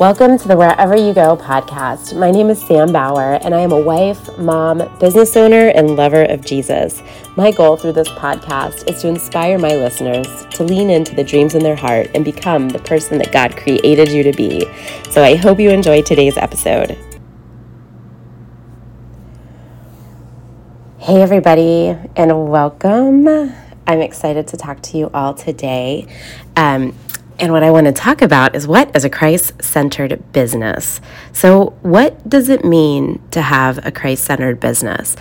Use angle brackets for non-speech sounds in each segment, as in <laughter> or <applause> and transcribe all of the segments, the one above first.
Welcome to the Wherever You Go podcast. My name is Sam Bauer, and I am a wife, mom, business owner, and lover of Jesus. My goal through this podcast is to inspire my listeners to lean into the dreams in their heart and become the person that God created you to be. So I hope you enjoy today's episode. Hey, everybody, and welcome. I'm excited to talk to you all today. Um, and what I want to talk about is what is a Christ centered business? So, what does it mean to have a Christ centered business?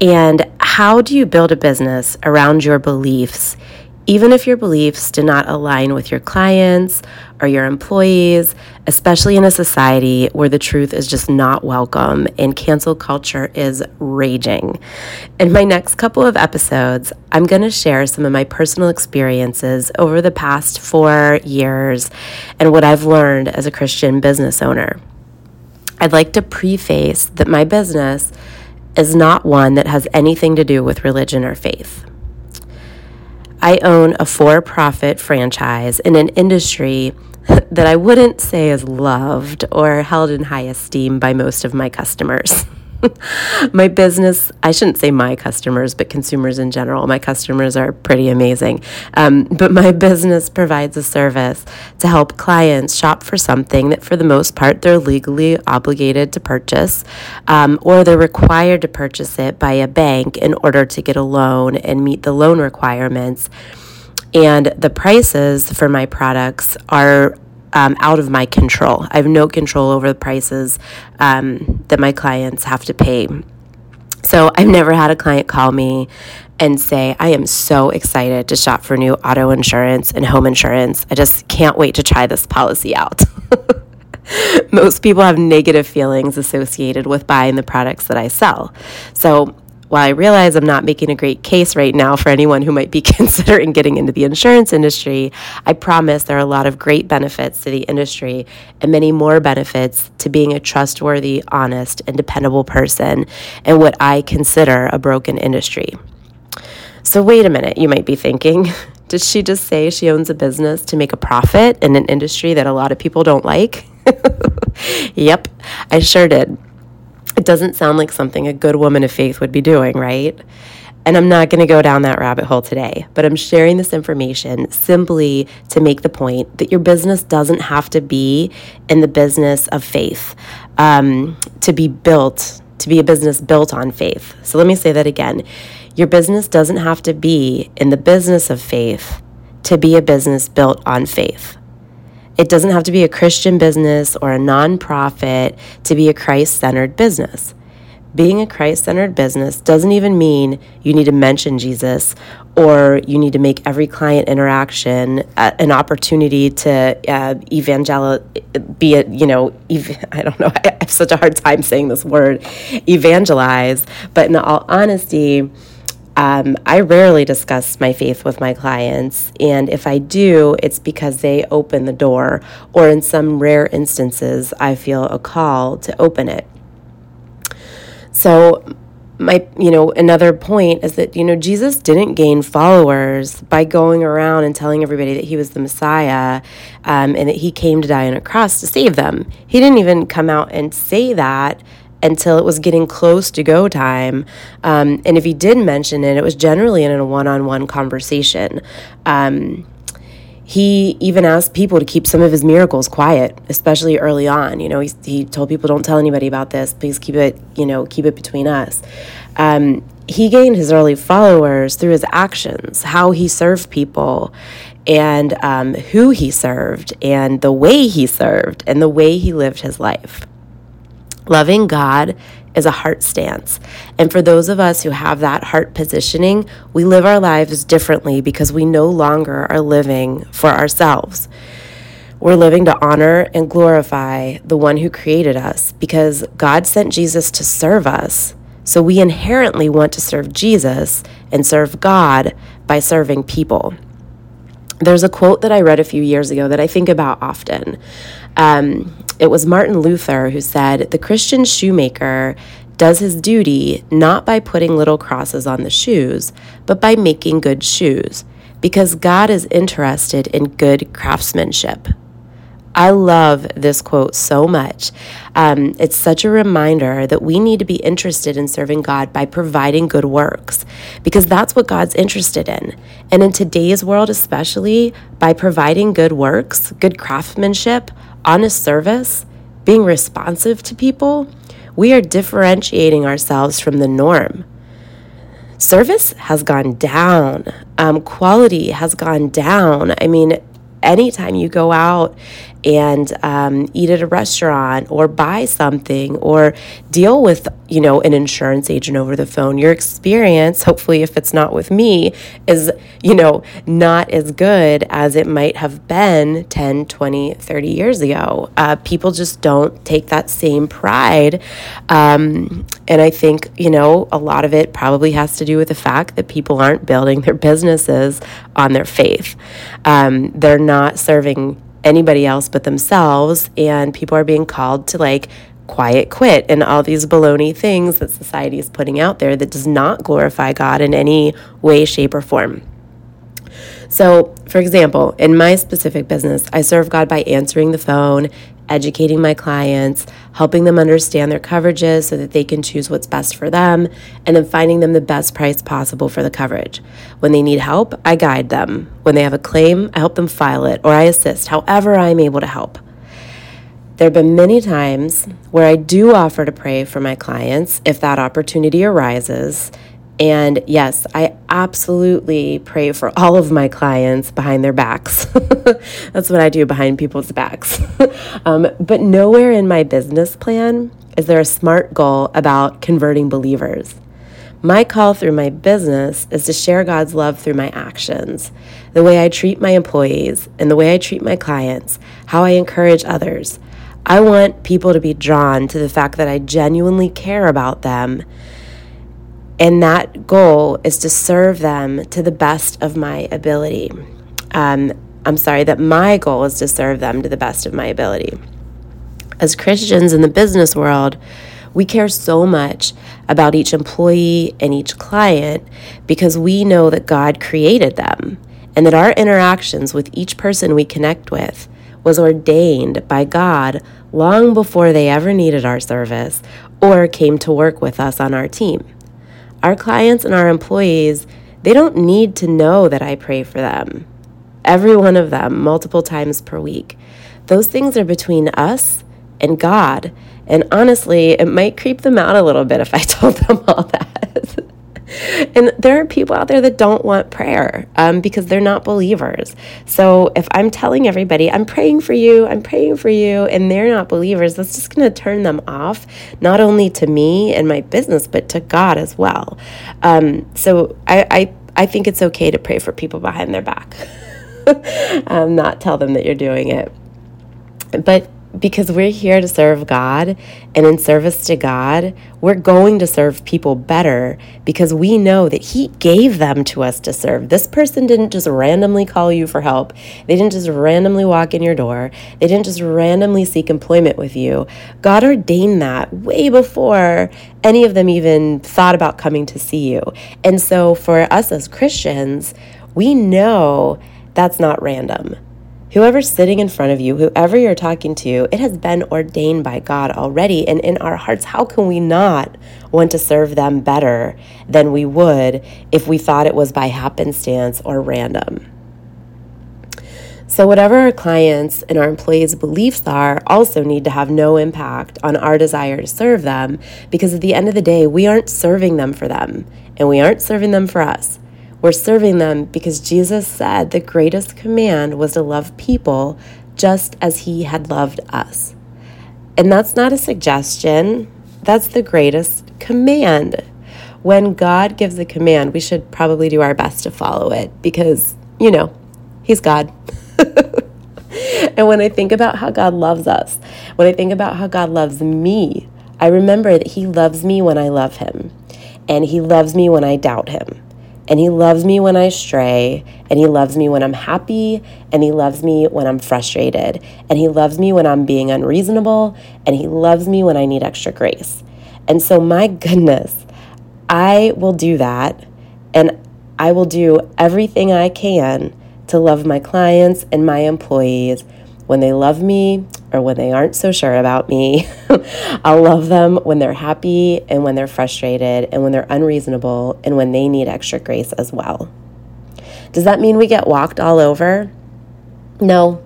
And how do you build a business around your beliefs even if your beliefs do not align with your clients or your employees, especially in a society where the truth is just not welcome and cancel culture is raging. In my next couple of episodes, I'm going to share some of my personal experiences over the past four years and what I've learned as a Christian business owner. I'd like to preface that my business is not one that has anything to do with religion or faith. I own a for profit franchise in an industry that I wouldn't say is loved or held in high esteem by most of my customers. <laughs> <laughs> my business, I shouldn't say my customers, but consumers in general. My customers are pretty amazing. Um, but my <laughs> business provides a service to help clients shop for something that, for the most part, they're legally obligated to purchase, um, or they're required to purchase it by a bank in order to get a loan and meet the loan requirements. And the prices for my products are um, out of my control. I have no control over the prices um, that my clients have to pay. So I've never had a client call me and say, I am so excited to shop for new auto insurance and home insurance. I just can't wait to try this policy out. <laughs> Most people have negative feelings associated with buying the products that I sell. So while I realize I'm not making a great case right now for anyone who might be <laughs> considering getting into the insurance industry, I promise there are a lot of great benefits to the industry and many more benefits to being a trustworthy, honest, and dependable person in what I consider a broken industry. So, wait a minute, you might be thinking. <laughs> Did she just say she owns a business to make a profit in an industry that a lot of people don't like? <laughs> yep, I sure did. It doesn't sound like something a good woman of faith would be doing, right? And I'm not going to go down that rabbit hole today, but I'm sharing this information simply to make the point that your business doesn't have to be in the business of faith um, to be built, to be a business built on faith. So let me say that again. Your business doesn't have to be in the business of faith to be a business built on faith. It doesn't have to be a Christian business or a nonprofit to be a Christ centered business. Being a Christ centered business doesn't even mean you need to mention Jesus or you need to make every client interaction an opportunity to uh, evangel be it you know ev- <laughs> i don't know <laughs> i have such a hard time saying this word evangelize but in all honesty um, I rarely discuss my faith with my clients, and if I do, it's because they open the door, or in some rare instances, I feel a call to open it. So, my you know another point is that you know Jesus didn't gain followers by going around and telling everybody that he was the Messiah um, and that he came to die on a cross to save them. He didn't even come out and say that until it was getting close to go time. Um, and if he did mention it, it was generally in a one on one conversation. Um, he even asked people to keep some of his miracles quiet, especially early on. You know, he, he told people, "Don't tell anybody about this. Please keep it, you know, keep it between us." Um, he gained his early followers through his actions, how he served people, and um, who he served, and the way he served, and the way he lived his life. Loving God is a heart stance. And for those of us who have that heart positioning, we live our lives differently because we no longer are living for ourselves. We're living to honor and glorify the one who created us because God sent Jesus to serve us. So we inherently want to serve Jesus and serve God by serving people. There's a quote that I read a few years ago that I think about often. Um, it was Martin Luther who said, The Christian shoemaker does his duty not by putting little crosses on the shoes, but by making good shoes, because God is interested in good craftsmanship. I love this quote so much. Um, it's such a reminder that we need to be interested in serving God by providing good works because that's what God's interested in. And in today's world, especially by providing good works, good craftsmanship, honest service, being responsive to people, we are differentiating ourselves from the norm. Service has gone down, um, quality has gone down. I mean, anytime you go out and um, eat at a restaurant or buy something or deal with you know an insurance agent over the phone your experience hopefully if it's not with me is you know not as good as it might have been 10 20 30 years ago. Uh, people just don't take that same pride um, and i think you know a lot of it probably has to do with the fact that people aren't building their businesses on their faith um, they're not serving anybody else but themselves. And people are being called to like quiet quit and all these baloney things that society is putting out there that does not glorify God in any way, shape, or form. So, for example, in my specific business, I serve God by answering the phone educating my clients, helping them understand their coverages so that they can choose what's best for them, and then finding them the best price possible for the coverage. When they need help, I guide them. When they have a claim, I help them file it or I assist however I'm able to help. There have been many times where I do offer to pray for my clients if that opportunity arises and yes, I absolutely pray for all of my clients behind their backs. <laughs> That's what I do behind people's backs. <laughs> um, but nowhere in my business plan is there a smart goal about converting believers. My call through my business is to share God's love through my actions, the way I treat my employees, and the way I treat my clients, how I encourage others. I want people to be drawn to the fact that I genuinely care about them and that goal is to serve them to the best of my ability. Um, I'm sorry, that my goal is to serve them to the best of my ability. As Christians in the business world, we care so much about each employee and each client because we know that God created them and that our interactions with each person we connect with was ordained by God long before they ever needed our service or came to work with us on our team. Our clients and our employees, they don't need to know that I pray for them. Every one of them, multiple times per week. Those things are between us and God. And honestly, it might creep them out a little bit if I <laughs> told them all that. And there are people out there that don't want prayer um, because they're not believers. So if I'm telling everybody, I'm praying for you, I'm praying for you, and they're not believers, that's just going to turn them off, not only to me and my business, but to God as well. Um, so I, I, I think it's okay to pray for people behind their back, <laughs> um, not tell them that you're doing it. But because we're here to serve God, and in service to God, we're going to serve people better because we know that He gave them to us to serve. This person didn't just randomly call you for help, they didn't just randomly walk in your door, they didn't just randomly seek employment with you. God ordained that way before any of them even thought about coming to see you. And so, for us as Christians, we know that's not random Whoever's sitting in front of you, whoever you're talking to, it has been ordained by God already. And in our hearts, how can we not want to serve them better than we would if we thought it was by happenstance or random? So, whatever our clients and our employees' beliefs are, also need to have no impact on our desire to serve them because at the end of the day, we aren't serving them for them and we aren't serving them for us. We're serving them because Jesus said the greatest command was to love people just as he had loved us. And that's not a suggestion, that's the greatest command. When God gives a command, we should probably do our best to follow it because, you know, he's God. <laughs> and when I think about how God loves us, when I think about how God loves me, I remember that He loves me when I love Him, and He loves me when I doubt Him. And He loves me when I stray, and He loves me when I'm happy, and He loves me when I'm frustrated, and He loves me when I'm being unreasonable, and He loves me when I need extra grace. And so, my goodness, I will do that, and I will do everything I can to love my clients and my employees when they love me or when they aren't so sure about me. <laughs> I'll love them when they're happy and when they're frustrated and when they're unreasonable and when they need extra grace as well. Does that mean we get walked all over? No,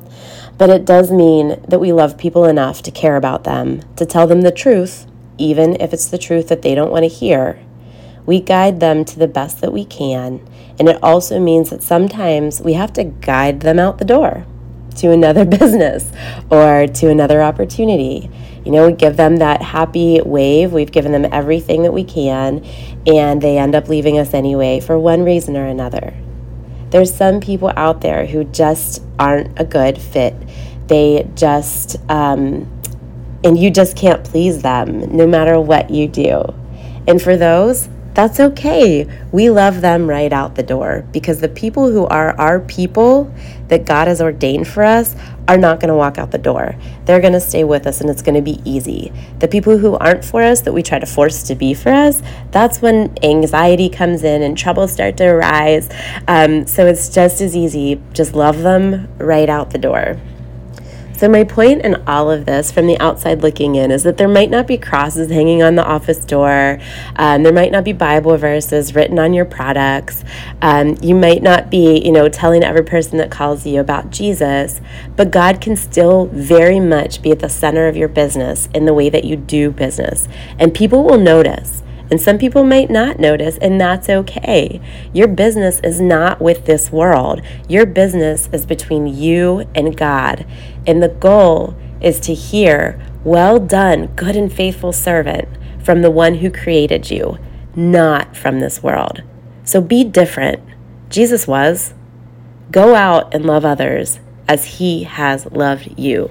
but it does mean that we love people enough to care about them, to tell them the truth, even if it's the truth that they don't want to hear. We guide them to the best that we can, and it also means that sometimes we have to guide them out the door to another <laughs> business or to another opportunity. You know, we give them that happy wave. We've given them everything that we can, and they end up leaving us anyway for one reason or another. There's some people out there who just aren't a good fit. They just, um, and you just can't please them no matter what you do. And for those, that's okay. We love them right out the door because the people who are our people that God has ordained for us are not going to walk out the door. They're going to stay with us and it's going to be easy. The people who aren't for us, that we try to force to be for us, that's when anxiety comes in and troubles start to arise. Um, so it's just as easy. Just love them right out the door. So, my point in all of this from the outside looking in is that there might not be crosses hanging on the office door. Um, there might not be Bible verses written on your products. Um, you might not be, you know, telling every person that calls you about Jesus, but God can still very much be at the center of your business in the way that you do business. And people will notice. And some people might not notice, and that's okay. Your business is not with this world. Your business is between you and God. And the goal is to hear, Well done, good and faithful servant, from the one who created you, not from this world. So be different. Jesus was. Go out and love others as he has loved you.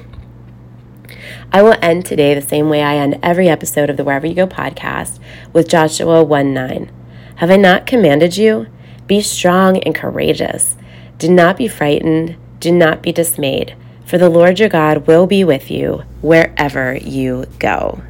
I will end today the same way I end every episode of the Wherever You Go podcast with Joshua 1 9. Have I not commanded you? Be strong and courageous. Do not be frightened. Do not be dismayed, for the Lord your God will be with you wherever you go.